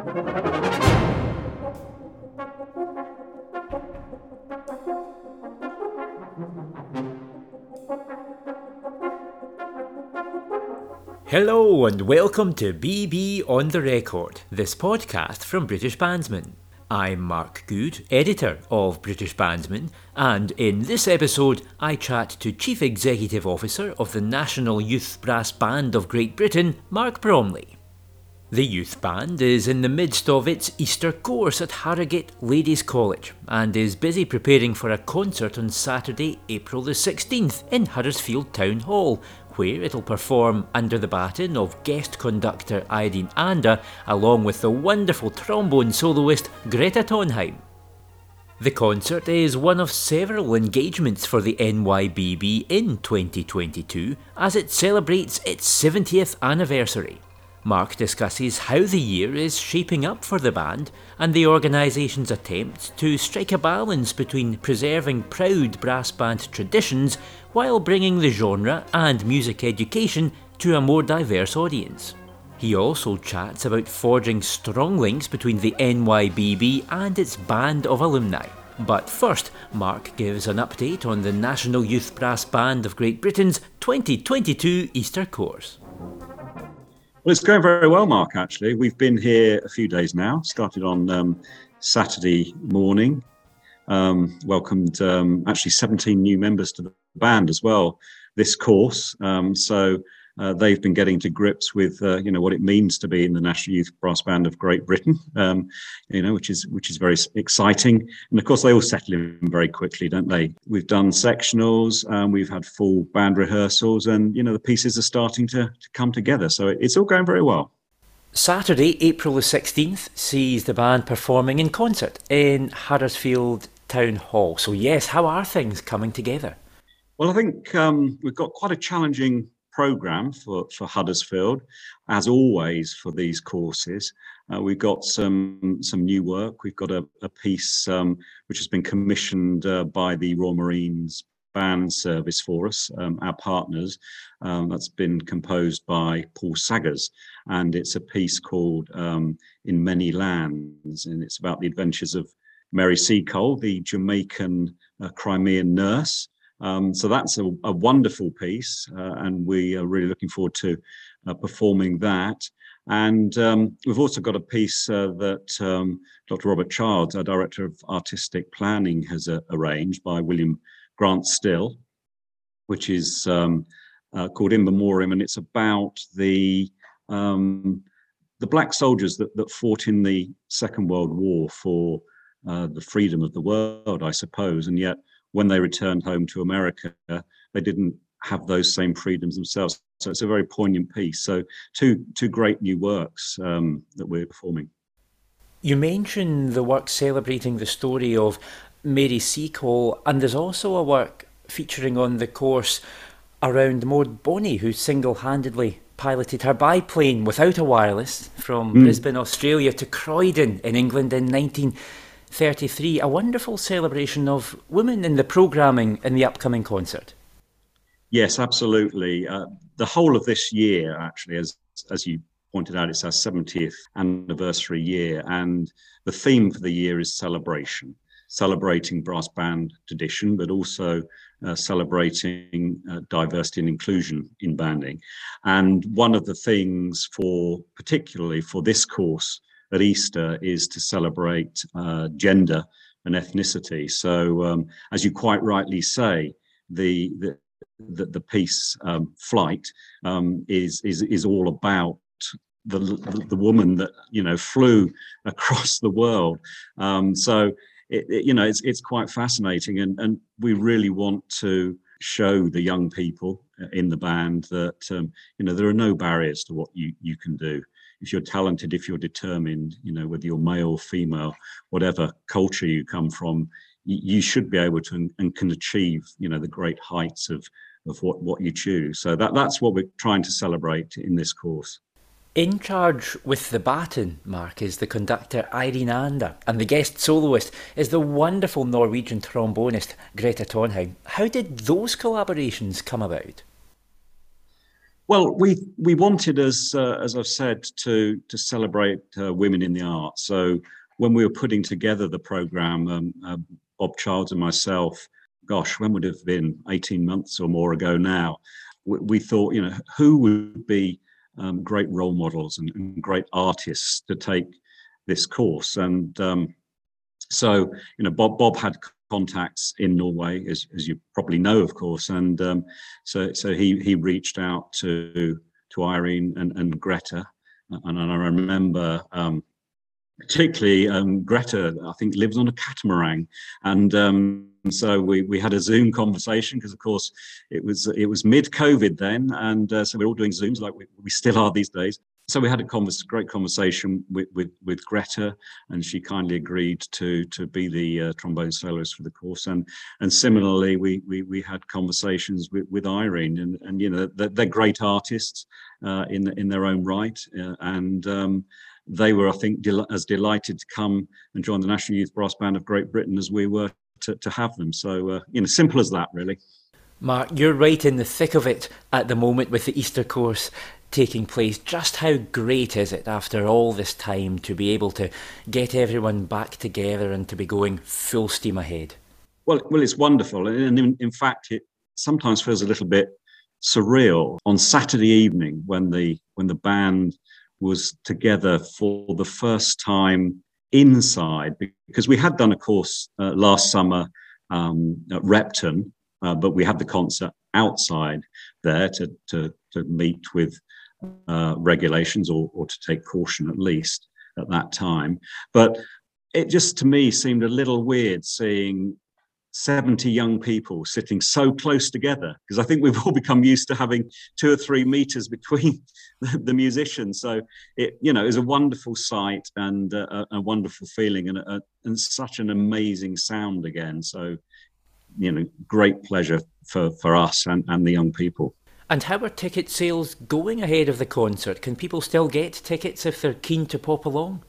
Hello and welcome to BB on the Record, this podcast from British Bandsman. I'm Mark Good, editor of British Bandsman, and in this episode I chat to Chief Executive Officer of the National Youth Brass Band of Great Britain, Mark Bromley. The youth band is in the midst of its Easter course at Harrogate Ladies College and is busy preparing for a concert on Saturday, April the 16th in Huddersfield Town Hall, where it'll perform under the baton of guest conductor Irene Ander along with the wonderful trombone soloist Greta Tonheim. The concert is one of several engagements for the NYBB in 2022 as it celebrates its 70th anniversary. Mark discusses how the year is shaping up for the band and the organisation's attempt to strike a balance between preserving proud brass band traditions while bringing the genre and music education to a more diverse audience. He also chats about forging strong links between the NYBB and its band of alumni. But first, Mark gives an update on the National Youth Brass Band of Great Britain's 2022 Easter course. Well, it's going very well, Mark, actually. We've been here a few days now, started on um, Saturday morning. Um, welcomed um, actually 17 new members to the band as well this course. Um, so uh, they've been getting to grips with uh, you know what it means to be in the National Youth Brass Band of Great Britain, um, you know, which is which is very exciting. And of course, they all settle in very quickly, don't they? We've done sectionals, um, we've had full band rehearsals, and you know the pieces are starting to, to come together. So it's all going very well. Saturday, April the 16th, sees the band performing in concert in Huddersfield Town Hall. So, yes, how are things coming together? Well, I think um, we've got quite a challenging program for, for Huddersfield, as always for these courses. Uh, we've got some some new work. We've got a, a piece um, which has been commissioned uh, by the Royal Marines band service for us, um, our partners. Um, that's been composed by Paul Saggers, and it's a piece called um, "In Many Lands," and it's about the adventures of Mary Seacole, the Jamaican uh, Crimean nurse. Um, so that's a, a wonderful piece, uh, and we are really looking forward to uh, performing that. And um, we've also got a piece uh, that um, Dr. Robert Childs, our Director of Artistic Planning, has uh, arranged by William Grant Still, which is um, uh, called In Memoriam, and it's about the um, the black soldiers that, that fought in the Second World War for uh, the freedom of the world, I suppose, and yet when they returned home to America, they didn't have those same freedoms themselves. So it's a very poignant piece. So two two great new works um, that we're performing. You mentioned the work celebrating the story of Mary Seacole, and there's also a work featuring on the course around Maud Bonney, who single-handedly piloted her biplane without a wireless from mm. Brisbane, Australia to Croydon in England in 19- 33, a wonderful celebration of women in the programming in the upcoming concert. Yes, absolutely. Uh, the whole of this year, actually, as as you pointed out, it's our 70th anniversary year, and the theme for the year is celebration, celebrating brass band tradition, but also uh, celebrating uh, diversity and inclusion in banding. And one of the things for, particularly for this course, at Easter is to celebrate uh, gender and ethnicity. So, um, as you quite rightly say, the the the, the piece um, flight um, is is is all about the, the, the woman that you know flew across the world. Um, so, it, it, you know, it's it's quite fascinating, and and we really want to show the young people in the band that um, you know there are no barriers to what you you can do if you're talented, if you're determined, you know, whether you're male, or female, whatever culture you come from, you, should be able to and, and, can achieve, you know, the great heights of of what what you choose. So that that's what we're trying to celebrate in this course. In charge with the baton, Mark, is the conductor Irene Ander, and the guest soloist is the wonderful Norwegian trombonist Greta Tonheim. How did those collaborations come about? Well, we we wanted, as uh, as I've said, to to celebrate uh, women in the arts. So when we were putting together the program, um, uh, Bob Childs and myself, gosh, when would it have been 18 months or more ago now? We, we thought, you know, who would be um, great role models and, and, great artists to take this course? And um, so, you know, Bob Bob had contacts in Norway, as, as you probably know, of course. And um, so, so he he reached out to to Irene and, and Greta, and, and I remember um, particularly um, Greta, I think, lives on a catamaran, and um, so we we had a Zoom conversation because, of course, it was it was mid COVID then, and uh, so we're all doing Zooms like we, we still are these days so we had a converse, great conversation with, with, with Greta, and she kindly agreed to to be the uh, trombone soloist for the course. And and similarly, we we, we had conversations with, with Irene, and and you know they're, they're great artists uh, in in their own right, uh, and. Um, they were, I think, del- as delighted to come and join the National Youth Brass Band of Great Britain as we were to, to have them. So, uh, you know, simple as that, really. Mark, you're right in the thick of it at the moment with the Easter course taking place. Just how great is it after all this time to be able to get everyone back together and to be going full steam ahead? Well, well, it's wonderful, and in, in fact, it sometimes feels a little bit surreal. On Saturday evening, when the when the band was together for the first time inside, because we had done a course uh, last summer um, at Repton, uh, but we had the concert outside there to, to, to meet with uh, regulations or, or to take caution at least at that time. But it just to me seemed a little weird seeing 70 young people sitting so close together because I think we've all become used to having two or three meters between the, the musicians. So it, you know, is a wonderful sight and a, a wonderful feeling and, a, and such an amazing sound again. So, you know, great pleasure for, for us and, and the young people. And how are ticket sales going ahead of the concert? Can people still get tickets if they're keen to pop along?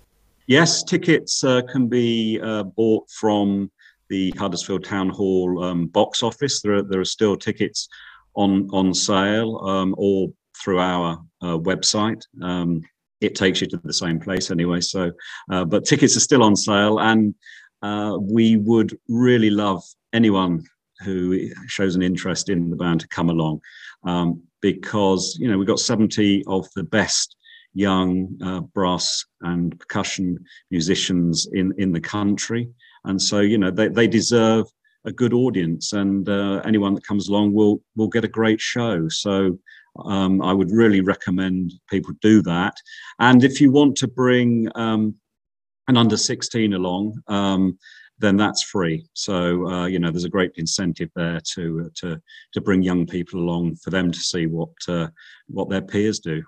Yes, tickets uh, can be uh, bought from the Huddersfield Town Hall um, box office. There are, there are still tickets on on sale um, or through our uh, website. Um, it takes you to the same place anyway. So, uh, but tickets are still on sale, and uh, we would really love anyone who shows an interest in the band to come along um, because you know we've got 70 of the best young uh, brass and percussion musicians in in the country. And so you know they, they deserve a good audience and uh, anyone that comes along will will get a great show. So um, I would really recommend people do that. And if you want to bring um, an under 16 along um, then that's free. So uh, you know, there's a great incentive there to uh, to to bring young people along for them to see what uh, what their peers do.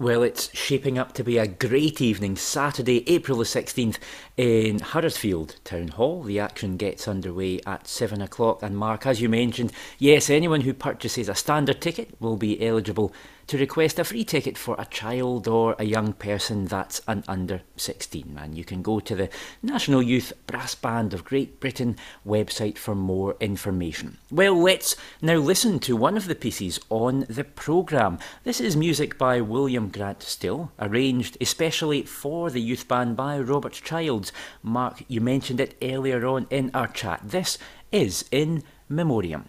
Well, it's shaping up to be a great evening, Saturday, April the 16th, in Huddersfield Town Hall. The action gets underway at 7 o'clock. And, Mark, as you mentioned, yes, anyone who purchases a standard ticket will be eligible to request a free ticket for a child or a young person that's an under 16. man. you can go to the National Youth Brass Band of Great Britain website for more information. Well, let's now listen to one of the pieces on the programme. This is music by William Grant Still, arranged especially for the youth band by Robert Childs. Mark, you mentioned it earlier on in our chat. This is in memoriam.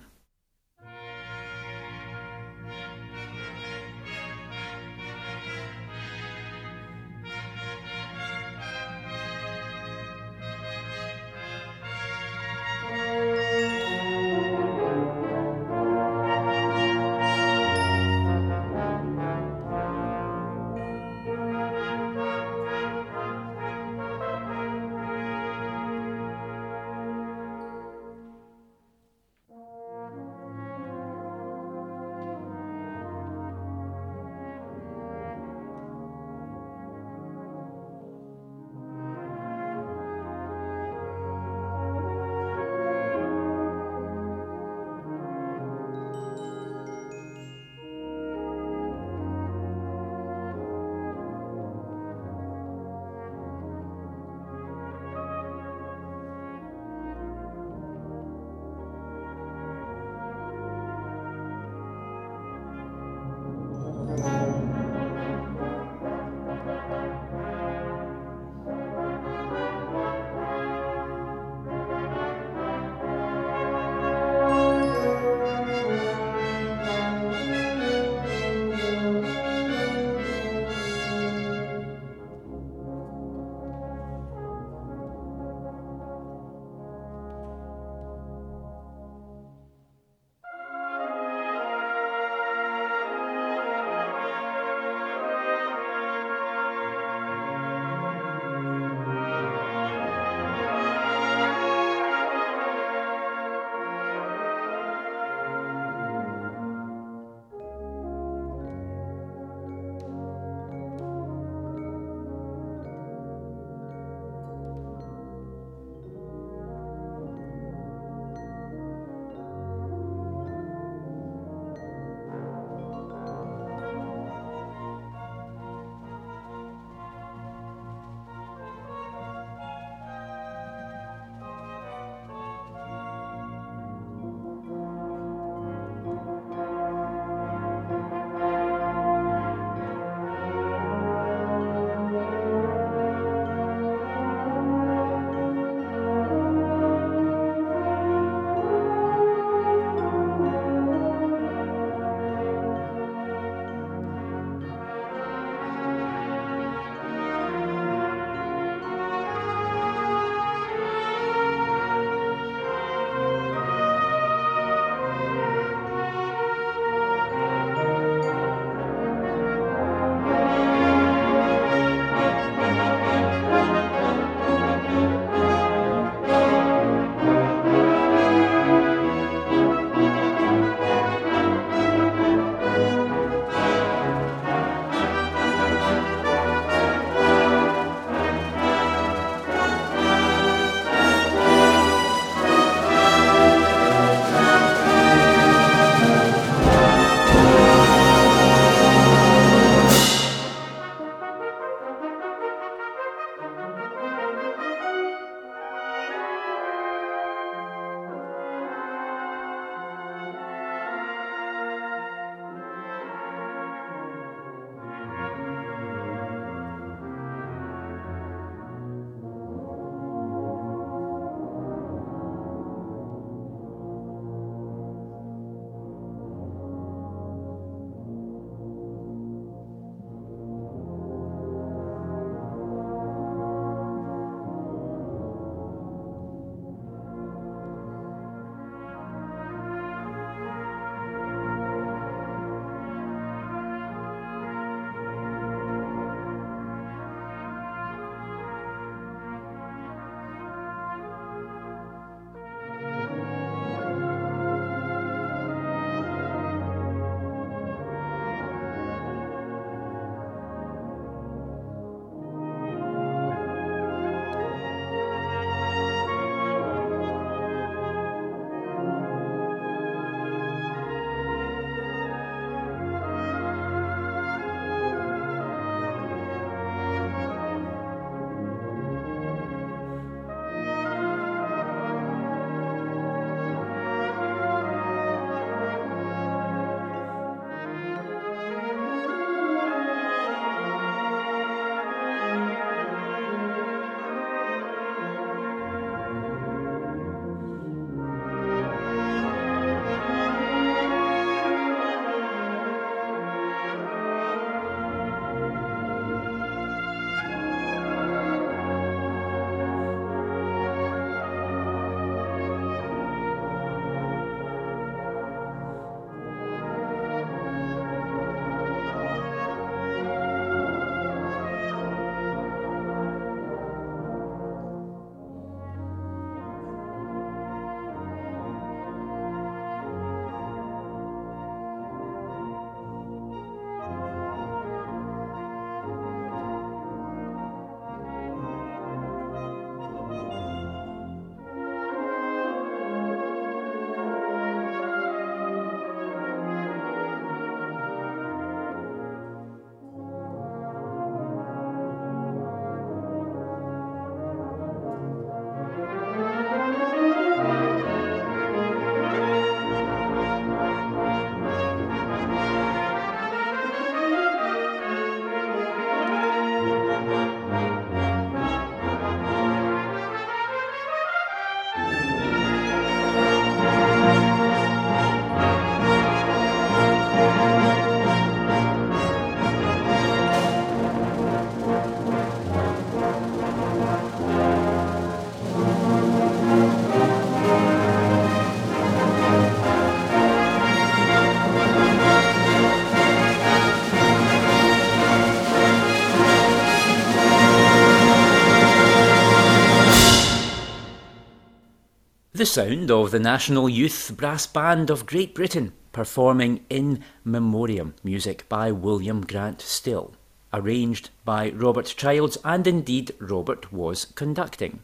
The sound of the National Youth Brass Band of Great Britain performing In Memoriam music by William Grant Still, arranged by Robert Childs, and indeed Robert was conducting.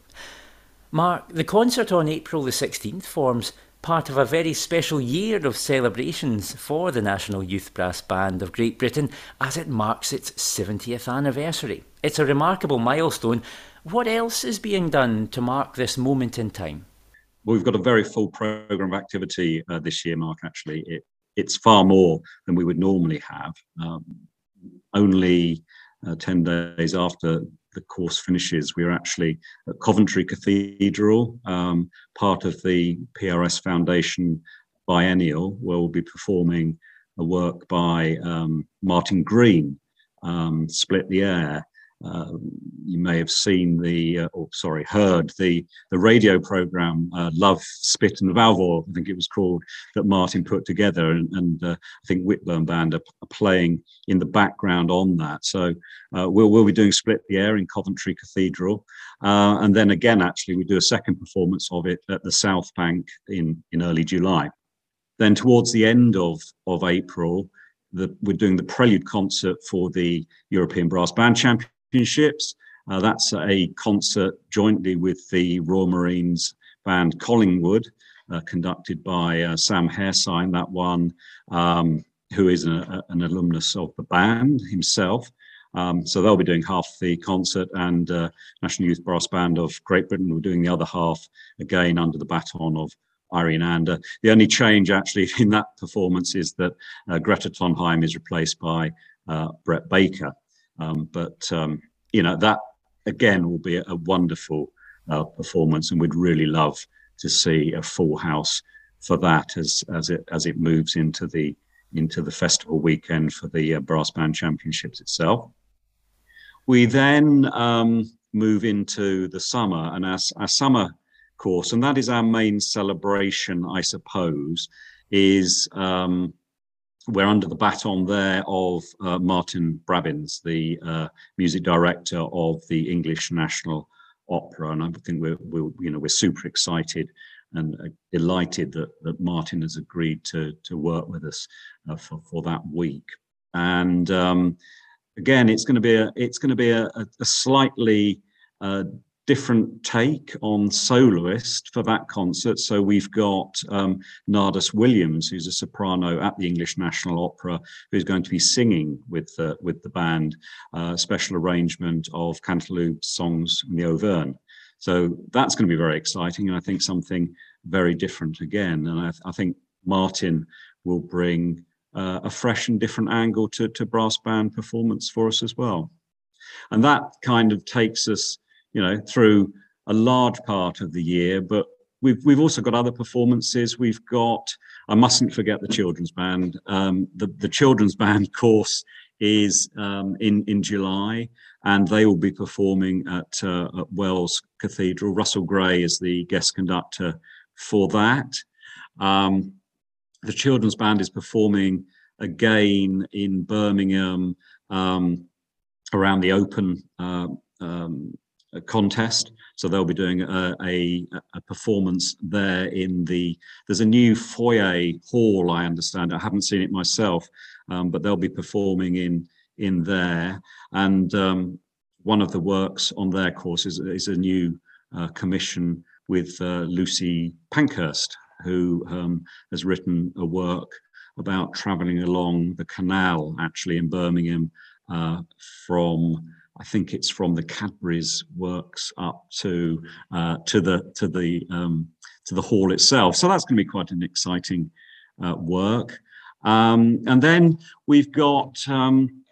Mark, the concert on April the 16th forms part of a very special year of celebrations for the National Youth Brass Band of Great Britain as it marks its 70th anniversary. It's a remarkable milestone. What else is being done to mark this moment in time? We've got a very full program of activity uh, this year, Mark. Actually, it, it's far more than we would normally have. Um, only uh, 10 days after the course finishes, we're actually at Coventry Cathedral, um, part of the PRS Foundation biennial, where we'll be performing a work by um, Martin Green, um, Split the Air. Uh, you may have seen the, uh, or sorry, heard the the radio program uh, "Love, Spit and Valve Oil," I think it was called, that Martin put together, and, and uh, I think Whitburn Band are, are, playing in the background on that. So uh, we'll we'll be doing "Split the Air" in Coventry Cathedral, uh, and then again, actually, we do a second performance of it at the South Bank in in early July. Then towards the end of of April. The, we're doing the prelude concert for the European Brass Band Championship Championships. Uh, that's a concert jointly with the Royal Marines band Collingwood, uh, conducted by uh, Sam Hairsine, that one, um, who is a, an alumnus of the band himself. Um, so they'll be doing half the concert, and uh, National Youth Brass Band of Great Britain will be doing the other half, again under the baton of Irene Ander. The only change actually in that performance is that uh, Greta Tonheim is replaced by uh, Brett Baker. Um, but um, you know that again will be a, wonderful uh, performance, and we'd really love to see a full house for that as as it as it moves into the into the festival weekend for the uh, brass band championships itself. We then um, move into the summer, and our, our summer course, and that is our main celebration, I suppose, is um, we're under the baton there of uh, Martin Brabbins, the uh, music director of the English National Opera, and I think we're, we're you know we're super excited and uh, delighted that, that Martin has agreed to to work with us uh, for for that week. And um, again, it's going to be a it's going to be a, a slightly uh, different take on soloist for that concert. So we've got um, Nardus Williams, who's a soprano at the English National Opera, who's going to be singing with the, with the band, uh, special arrangement of Canteloube's songs from the Auvergne. So that's going to be very exciting, and I think something very different again. And I, I think Martin will bring uh, a fresh and different angle to, to brass band performance for us as well. And that kind of takes us you know, through a large part of the year. But we've we've also got other performances. We've got I mustn't forget the children's band. Um, the the children's band course is um, in in July, and they will be performing at, uh, at Wells Cathedral. Russell Gray is the guest conductor for that. Um, the children's band is performing again in Birmingham um, around the Open uh, um, contest. So they'll be doing a, a, a, performance there in the. There's a new foyer hall, I understand. I haven't seen it myself, um, but they'll be performing in in there. And um, one of the works on their course is, is a new uh, commission with uh, Lucy Pankhurst, who um, has written a work about travelling along the canal, actually in Birmingham, uh, from I think it's from the Cadbury's works up to uh, to the to the um, to the hall itself. So that's going to be quite an exciting uh, work. Um, and then we've got um,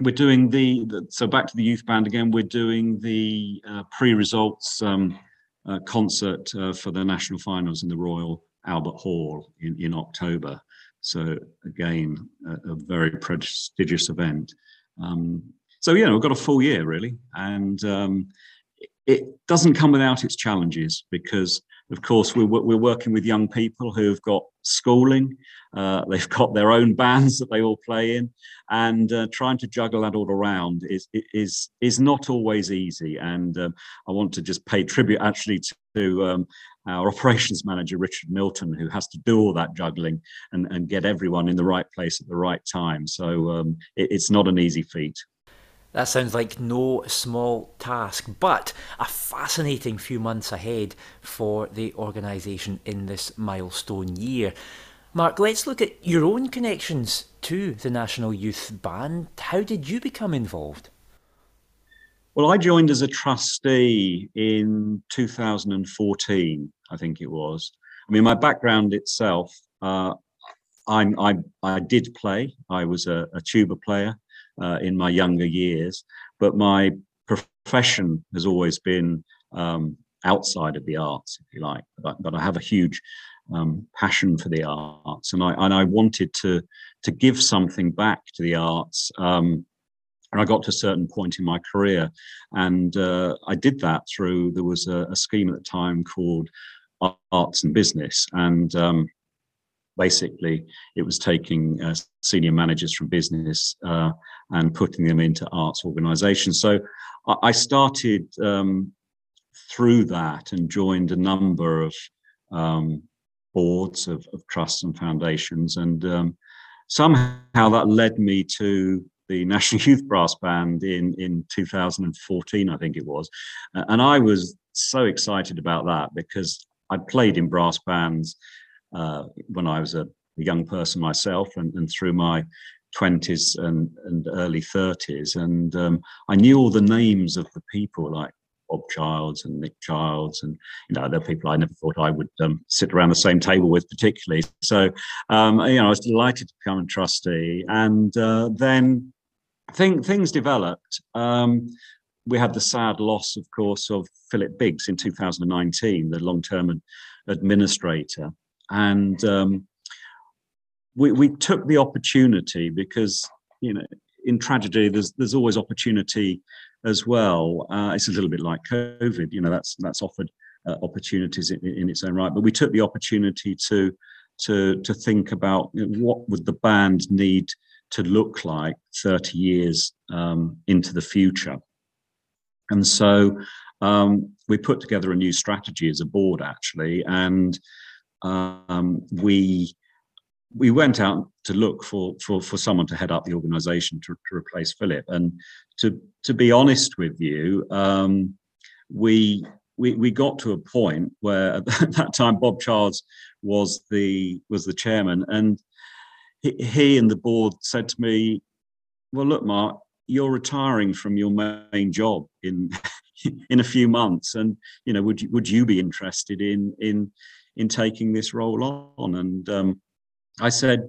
we're doing the, the, so back to the youth band again. We're doing the uh, pre-results um, uh, concert uh, for the national finals in the Royal Albert Hall in in October. So again, a, a very prestigious event. Um, so you know we've got a full year really, and um, it doesn't come without its challenges because of course, we're, we're working with young people who've got schooling, uh, they've got their own bands that they all play in, and uh, trying to juggle that all around is is is not always easy. And um, I want to just pay tribute actually to um, our operations manager Richard Milton, who has to do all that juggling and, and get everyone in the right place at the right time. So um, it, it's not an easy feat. That sounds like no small task, but a fascinating few months ahead for the organisation in this milestone year. Mark, let's look at your own connections to the National Youth Band. How did you become involved? Well, I joined as a trustee in 2014, I think it was. I mean, my background itself, uh, I, I, I did play. I was a, a tuba player uh, in my younger years. But my profession has always been um, outside of the arts, if you like. But, but I have a huge um, passion for the arts, and I and I wanted to to give something back to the arts. Um, and I got to a certain point in my career, and uh, I did that through there was a, a, scheme at the time called Arts and Business, and um, basically it was taking uh, senior managers from business uh, and putting them into arts organizations. So i started um, through that and joined a number of um, boards of, of, trusts and foundations and um, somehow that led me to the national youth brass band in in 2014 i think it was. And i was so excited about that because i played in brass bands uh, when I was a young person myself and, and through my 20s and, and early 30s. And um, I knew all the names of the people like Bob Childs and Nick Childs, and you know, they're people I never thought I would um, sit around the same table with, particularly. So, um, you know, I was delighted to become a trustee, and uh, then thing, things developed. Um, we had the sad loss, of course, of Philip Biggs in 2019, the long-term administrator, and um, we we took the opportunity because you know in tragedy there's there's always opportunity as well. Uh, it's a little bit like COVID, you know that's that's offered uh, opportunities in, in, its own right, but we took the opportunity to to to think about what would the band need to look like 30 years um, into the future. And so um, we put together a new strategy as a board, actually, and um, we we went out to look for for for someone to head up the organisation to, to replace Philip. And to to be honest with you, um, we we we got to a point where at that time Bob Childs was the was the chairman, and he, he and the board said to me, "Well, look, Mark, you're retiring from your main job in in a few months, and you know, would you would you be interested in in in taking this role on. And um, I said,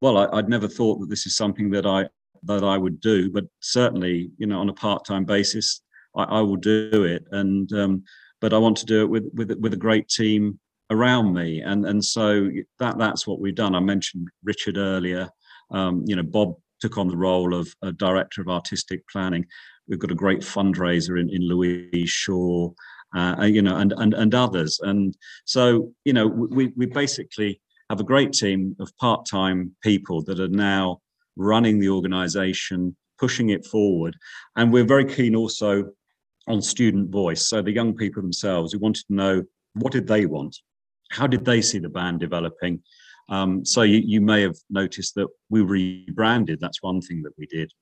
well, I, would never thought that this is something that I that I would do, but certainly, you know, on a part-time basis, I, I will do it. And um, but I want to do it with with with a great team around me, and and so that that's what we've done. I mentioned Richard earlier. Um, you know, Bob took on the role of director of artistic planning. We've got a great fundraiser in, in Louise Shaw uh, you know, and, and, and others. And so, you know, we, we basically have a great team of part-time people that are now running the organization, pushing it forward. And we're very keen also on student voice. So the young people themselves, we wanted to know what did they want? How did they see the band developing? Um, so you, you may have noticed that we rebranded. That's one thing that we did.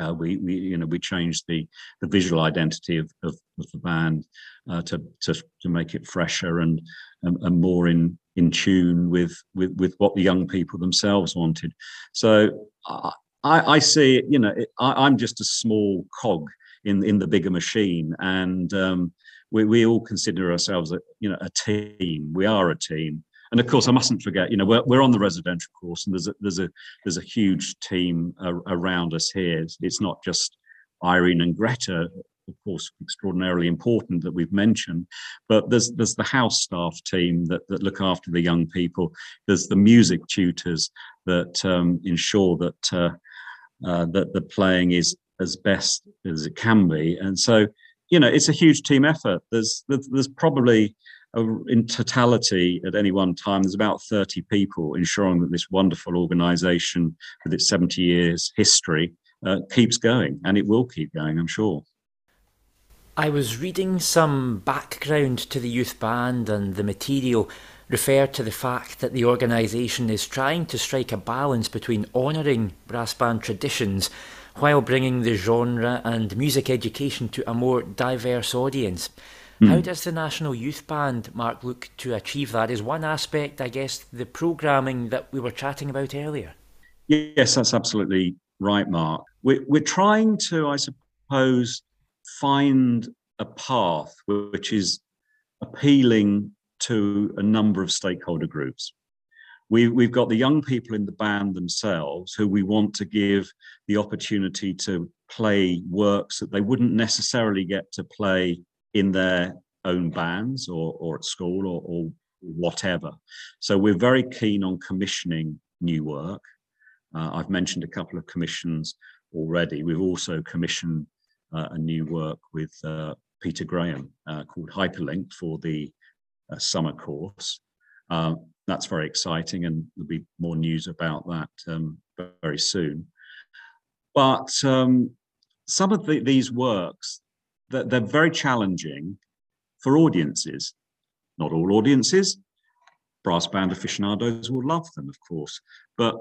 Uh, we, we, you know, we changed the the visual identity of, of, of the band uh, to, to to make it fresher and, and, and more in in tune with, with with what the young people themselves wanted. So I I see you know, it, I, am just a small cog in in the bigger machine, and um, we we all consider ourselves a you know a team. We are a team, and of course, I mustn't forget, you know, we're, we're on the residential course, and there's a there's a there's a huge team around us here. It's, it's, not just Irene and Greta, of course, extraordinarily important that we've mentioned, but there's there's the house staff team that that look after the young people. There's the music tutors that um, ensure that uh, uh, that the playing is as best as it can be, and so you know it's a huge team effort. There's, there's probably in totality at any one time, there's about 30 people ensuring that this wonderful organization with its 70 years history uh, keeps going, and it will keep going, I'm sure. I was reading some background to the youth band, and the material referred to the fact that the organisation is trying to strike a balance between honouring brass band traditions while bringing the genre and music education to a more diverse audience. Mm. How does the National Youth Band, Mark, look to achieve that? Is one aspect, I guess, the programming that we were chatting about earlier? Yes, that's absolutely right, Mark. We're, we're trying to, I suppose, find a path which is appealing to a number of stakeholder groups. We, we've got the young people in the band themselves who we want to give the opportunity to play works that they wouldn't necessarily get to play in their own bands or, or at school or, or whatever. So we're very keen on commissioning new work. Uh, I've mentioned a couple of commissions already. We've also commissioned uh, a new work with uh, Peter Graham uh, called Hyperlink for the uh, summer course. Um, that's very exciting, and there'll be more news about that um, very soon. But um, some of the, these works, they're, they're very challenging for audiences. Not all audiences. Brass band aficionados will love them, of course, but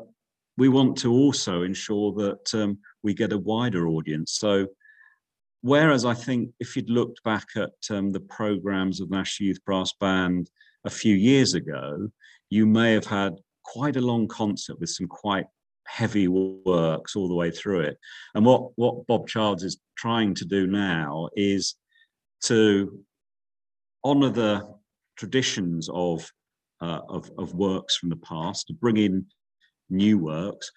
we want to also ensure that um, we get a wider audience. So Whereas I think if you'd looked back at um, the programs of National Youth Brass Band a few years ago, you may have had quite a long concert with some quite heavy works all the way through it. And what, what Bob Childs is trying to do now is to honor the traditions of, uh, of, of works from the past, to bring in new works,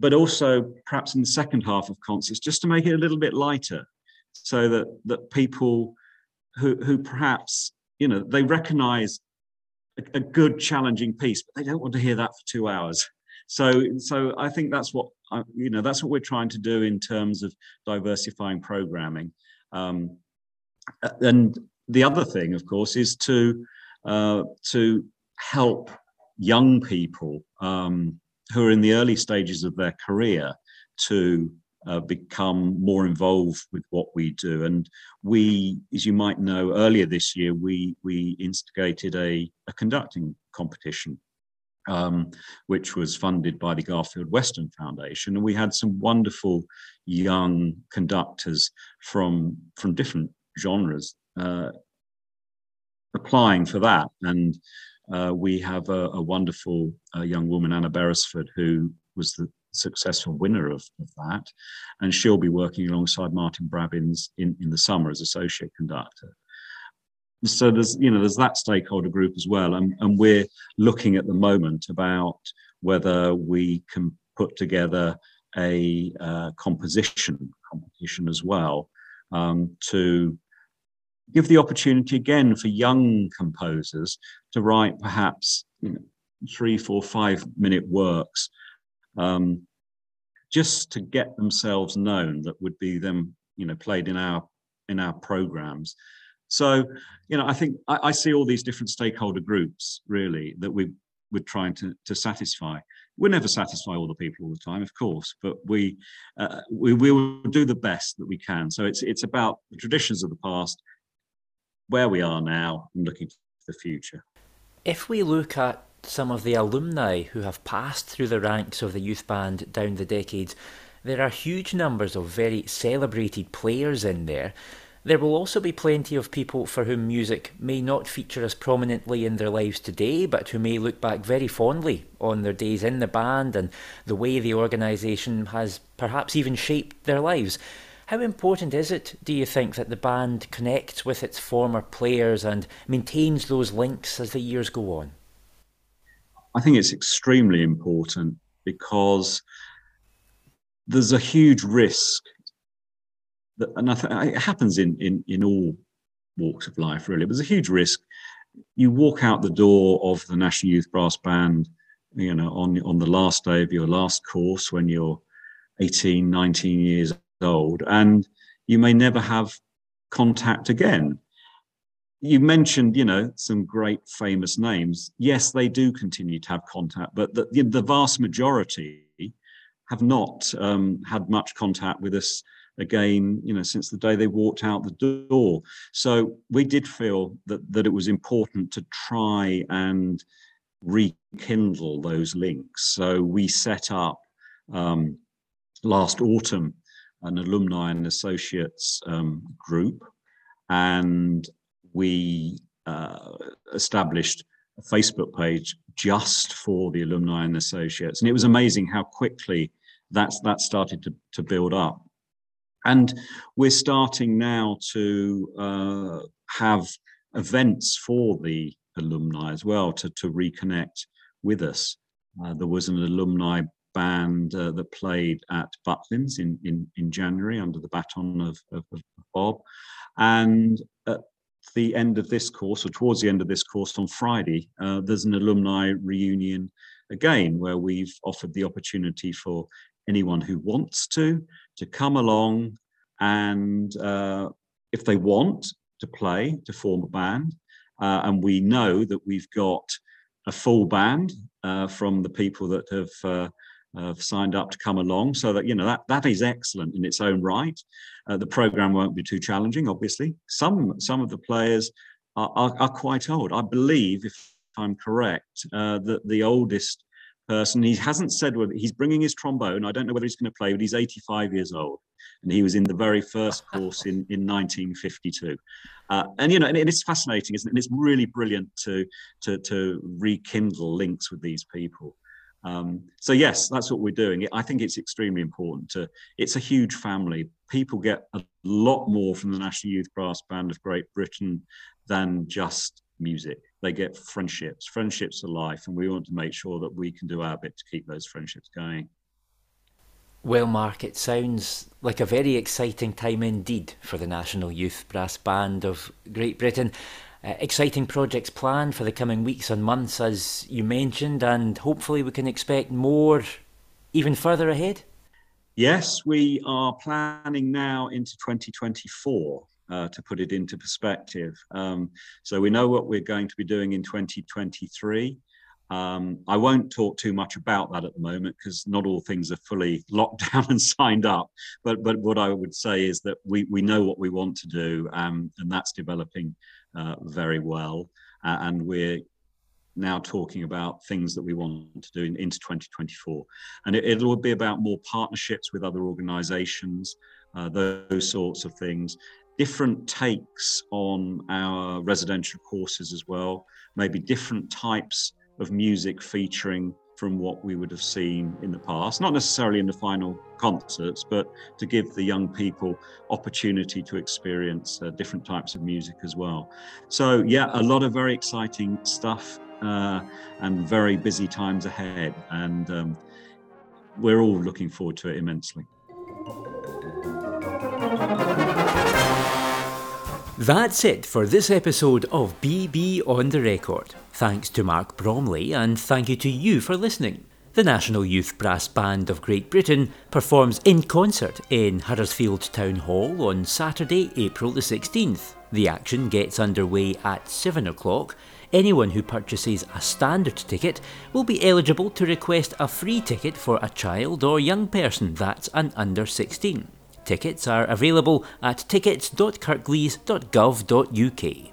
but also perhaps in the second half of concerts, just to make it a little bit lighter so that that people who who perhaps you know they recognize a, a, good challenging piece but they don't want to hear that for two hours so so i think that's what you know that's what we're trying to do in terms of diversifying programming um, and the other thing of course is to uh, to help young people um, who are in the early stages of their career to uh, become more involved with what we do. And we, as you might know, earlier this year, we, we instigated a, a conducting competition, um, which was funded by the Garfield Weston Foundation. And we had some wonderful young conductors from, from different genres uh, applying for that. And uh, we have a, a wonderful uh, young woman, Anna Beresford, who was the successful winner of, of that. And she'll be working alongside Martin Brabbins in, in the summer as associate conductor. So there's, you know, there's that stakeholder group as well. And, and we're looking at the moment about whether we can put together a uh, composition competition as well um, to give the opportunity again for young composers to write perhaps you know, three, four, five minute works um, just to get themselves known that would be them, you know, played in our in our programs. So, you know, I think I, I see all these different stakeholder groups really that we we're trying to to satisfy. We'll never satisfy all the people all the time, of course, but we uh, we will do the best that we can. So it's it's about the traditions of the past, where we are now, and looking to the future. If we look at some of the alumni who have passed through the ranks of the youth band down the decades, there are huge numbers of very celebrated players in there. There will also be plenty of people for whom music may not feature as prominently in their lives today, but who may look back very fondly on their days in the band and the way the organisation has perhaps even shaped their lives. How important is it, do you think, that the band connects with its former players and maintains those links as the years go on? I think it's extremely important because there's a huge risk and I it happens in, in, in all walks of life, really. There's a huge risk. You walk out the door of the National Youth Brass Band, you know, on, on the last day of your last course when you're 18, 19 years old, and you may never have contact again. you mentioned, you know, some great famous names. Yes, they do continue to have contact, but the, the vast majority have not um, had much contact with us again, you know, since the day they walked out the door. So we did feel that that it was important to try and rekindle those links. So we set up um, last autumn an alumni and associates um, group, and we uh, established a Facebook page just for the alumni and associates. And it was amazing how quickly that's that started to, to build up. And we're starting now to uh, have events for the alumni as well to, to reconnect with us. Uh, there was an alumni band uh, that played at Butlins in, in, in January under the baton of, of, of Bob. And at the end of this course, or towards the end of this course on Friday, uh, there's an alumni reunion again, where we've offered the opportunity for anyone who wants to to come along and uh, if they want to play to form a band. Uh, and we know that we've got a full band uh, from the people that have uh, have signed up to come along. So that you know that that is excellent in its own right. Uh, the program won't be too challenging obviously. Some some of the players are, are, are quite old. I believe if i'm correct uh, that the oldest person he hasn't said whether he's bringing his trombone i don't know whether he's going to play but he's 85 years old and he was in the very first course in, in 1952 uh, and you know and it's fascinating isn't it and it's really brilliant to to to rekindle links with these people um, so yes, that's what we're doing. I think it's extremely important to. It's a huge family. People get a lot more from the National Youth Brass Band of Great Britain than just music. They get friendships. Friendships are life, and we want to make sure that we can do our bit to keep those friendships going. Well, Mark, it sounds like a very exciting time indeed for the National Youth Brass Band of Great Britain. Uh, exciting projects planned for the coming weeks and months, as you mentioned, and hopefully we can expect more even further ahead. Yes, we are planning now into 2024. Uh, to put it into perspective. Um, so we know what we're going to be doing in 2023. Um, I won't talk too much about that at the moment because not all things are fully locked down and signed up. But but what I would say is that we we know what we want to do, um, and that's developing uh, very well. Uh, and we're now talking about things that we want to do in, into 2024. And it, will be about more partnerships with other organizations, uh, those sorts of things. Different takes on our residential courses as well, maybe different types of music featuring from what we would have seen in the past, not necessarily in the final concerts, but to give the young people opportunity to experience uh, different types of music as well. So, yeah, a lot of very exciting stuff uh, and very busy times ahead. And um, we're all looking forward to it immensely. That's it for this episode of BB on the Record. Thanks to Mark Bromley and thank you to you for listening. The National Youth Brass Band of Great Britain performs in concert in Huddersfield Town Hall on Saturday, April the 16th. The action gets underway at 7 o'clock. Anyone who purchases a standard ticket will be eligible to request a free ticket for a child or young person that's an under 16. Tickets are available at tickets.kirklees.gov.uk.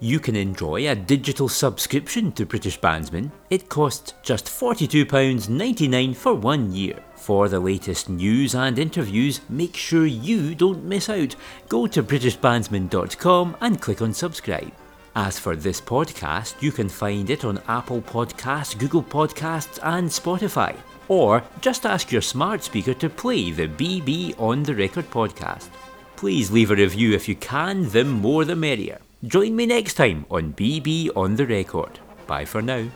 You can enjoy a digital subscription to British Bandsman. It costs just £42.99 for one year. For the latest news and interviews, make sure you don't miss out. Go to BritishBandsman.com and click on subscribe. As for this podcast, you can find it on Apple Podcasts, Google Podcasts, and Spotify or just ask your smart speaker to play the BB on the Record podcast. Please leave a review if you can, the more the merrier. Join me next time on BB on the Record. Bye for now.